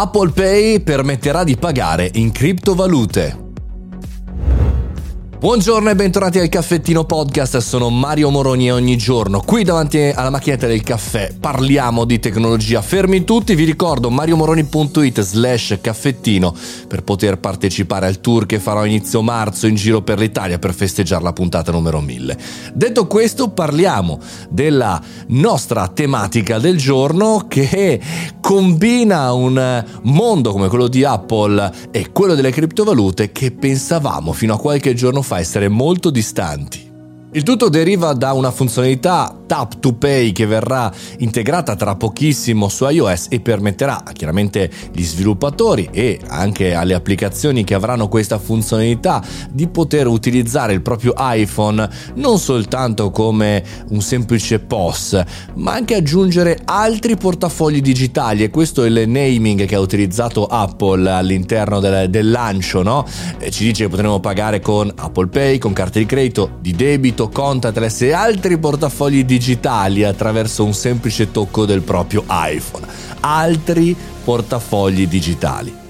Apple Pay permetterà di pagare in criptovalute. Buongiorno e bentornati al Caffettino Podcast, sono Mario Moroni e ogni giorno qui davanti alla macchinetta del caffè parliamo di tecnologia. Fermi tutti, vi ricordo mariomoroni.it slash caffettino per poter partecipare al tour che farò inizio marzo in giro per l'Italia per festeggiare la puntata numero 1000. Detto questo parliamo della nostra tematica del giorno che combina un mondo come quello di Apple e quello delle criptovalute che pensavamo fino a qualche giorno fa fa essere molto distanti. Il tutto deriva da una funzionalità Tap to Pay che verrà integrata tra pochissimo su iOS e permetterà chiaramente agli sviluppatori e anche alle applicazioni che avranno questa funzionalità di poter utilizzare il proprio iPhone non soltanto come un semplice POS, ma anche aggiungere altri portafogli digitali e questo è il naming che ha utilizzato Apple all'interno del, del lancio, no? ci dice che potremo pagare con Apple Pay, con carte di credito, di debito, contactless e altri portafogli digitali digitali attraverso un semplice tocco del proprio iPhone, altri portafogli digitali.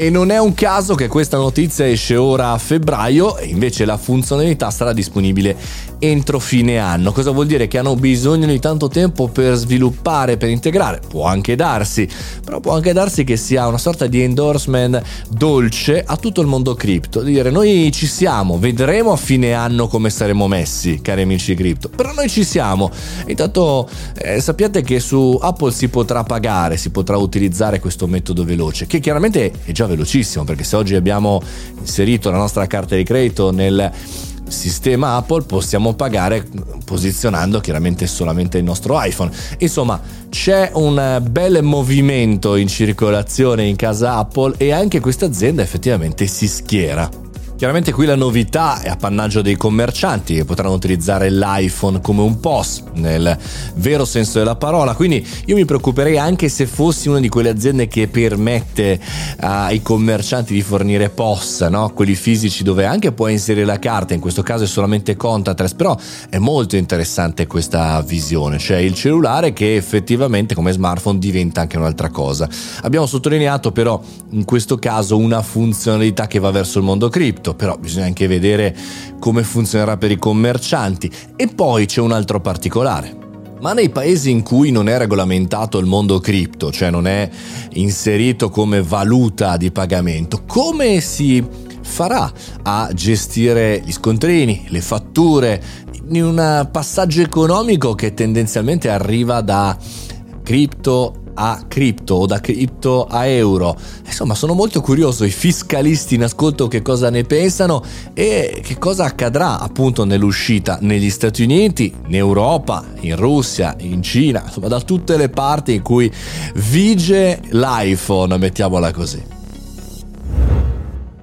E non è un caso che questa notizia esce ora a febbraio e invece la funzionalità sarà disponibile entro fine anno. Cosa vuol dire? Che hanno bisogno di tanto tempo per sviluppare, per integrare. Può anche darsi, però può anche darsi che sia una sorta di endorsement dolce a tutto il mondo cripto. Di dire noi ci siamo, vedremo a fine anno come saremo messi, cari amici cripto. Però noi ci siamo. Intanto eh, sappiate che su Apple si potrà pagare, si potrà utilizzare questo metodo veloce, che chiaramente è già velocissimo perché se oggi abbiamo inserito la nostra carta di credito nel sistema Apple possiamo pagare posizionando chiaramente solamente il nostro iPhone. Insomma, c'è un bel movimento in circolazione in casa Apple e anche questa azienda effettivamente si schiera. Chiaramente qui la novità è appannaggio dei commercianti che potranno utilizzare l'iPhone come un POS nel vero senso della parola, quindi io mi preoccuperei anche se fossi una di quelle aziende che permette ai commercianti di fornire POS, no? quelli fisici dove anche puoi inserire la carta, in questo caso è solamente contactless, però è molto interessante questa visione, cioè il cellulare che effettivamente come smartphone diventa anche un'altra cosa. Abbiamo sottolineato però in questo caso una funzionalità che va verso il mondo cripto detto, però bisogna anche vedere come funzionerà per i commercianti. E poi c'è un altro particolare. Ma nei paesi in cui non è regolamentato il mondo cripto, cioè non è inserito come valuta di pagamento, come si farà a gestire gli scontrini, le fatture, in un passaggio economico che tendenzialmente arriva da cripto a cripto o da cripto a euro. Insomma, sono molto curioso, i fiscalisti in ascolto che cosa ne pensano e che cosa accadrà appunto nell'uscita negli Stati Uniti, in Europa, in Russia, in Cina, insomma da tutte le parti in cui vige l'iPhone, mettiamola così.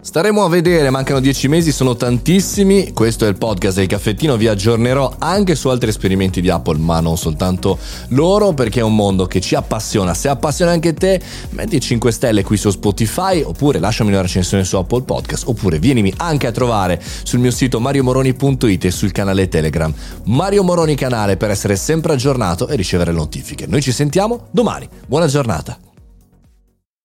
Staremo a vedere, mancano dieci mesi, sono tantissimi. Questo è il podcast del caffettino, vi aggiornerò anche su altri esperimenti di Apple, ma non soltanto loro, perché è un mondo che ci appassiona. Se appassiona anche te, metti 5 stelle qui su Spotify, oppure lasciami una recensione su Apple Podcast, oppure vienimi anche a trovare sul mio sito mariomoroni.it e sul canale Telegram. Mario Moroni canale per essere sempre aggiornato e ricevere notifiche. Noi ci sentiamo domani. Buona giornata.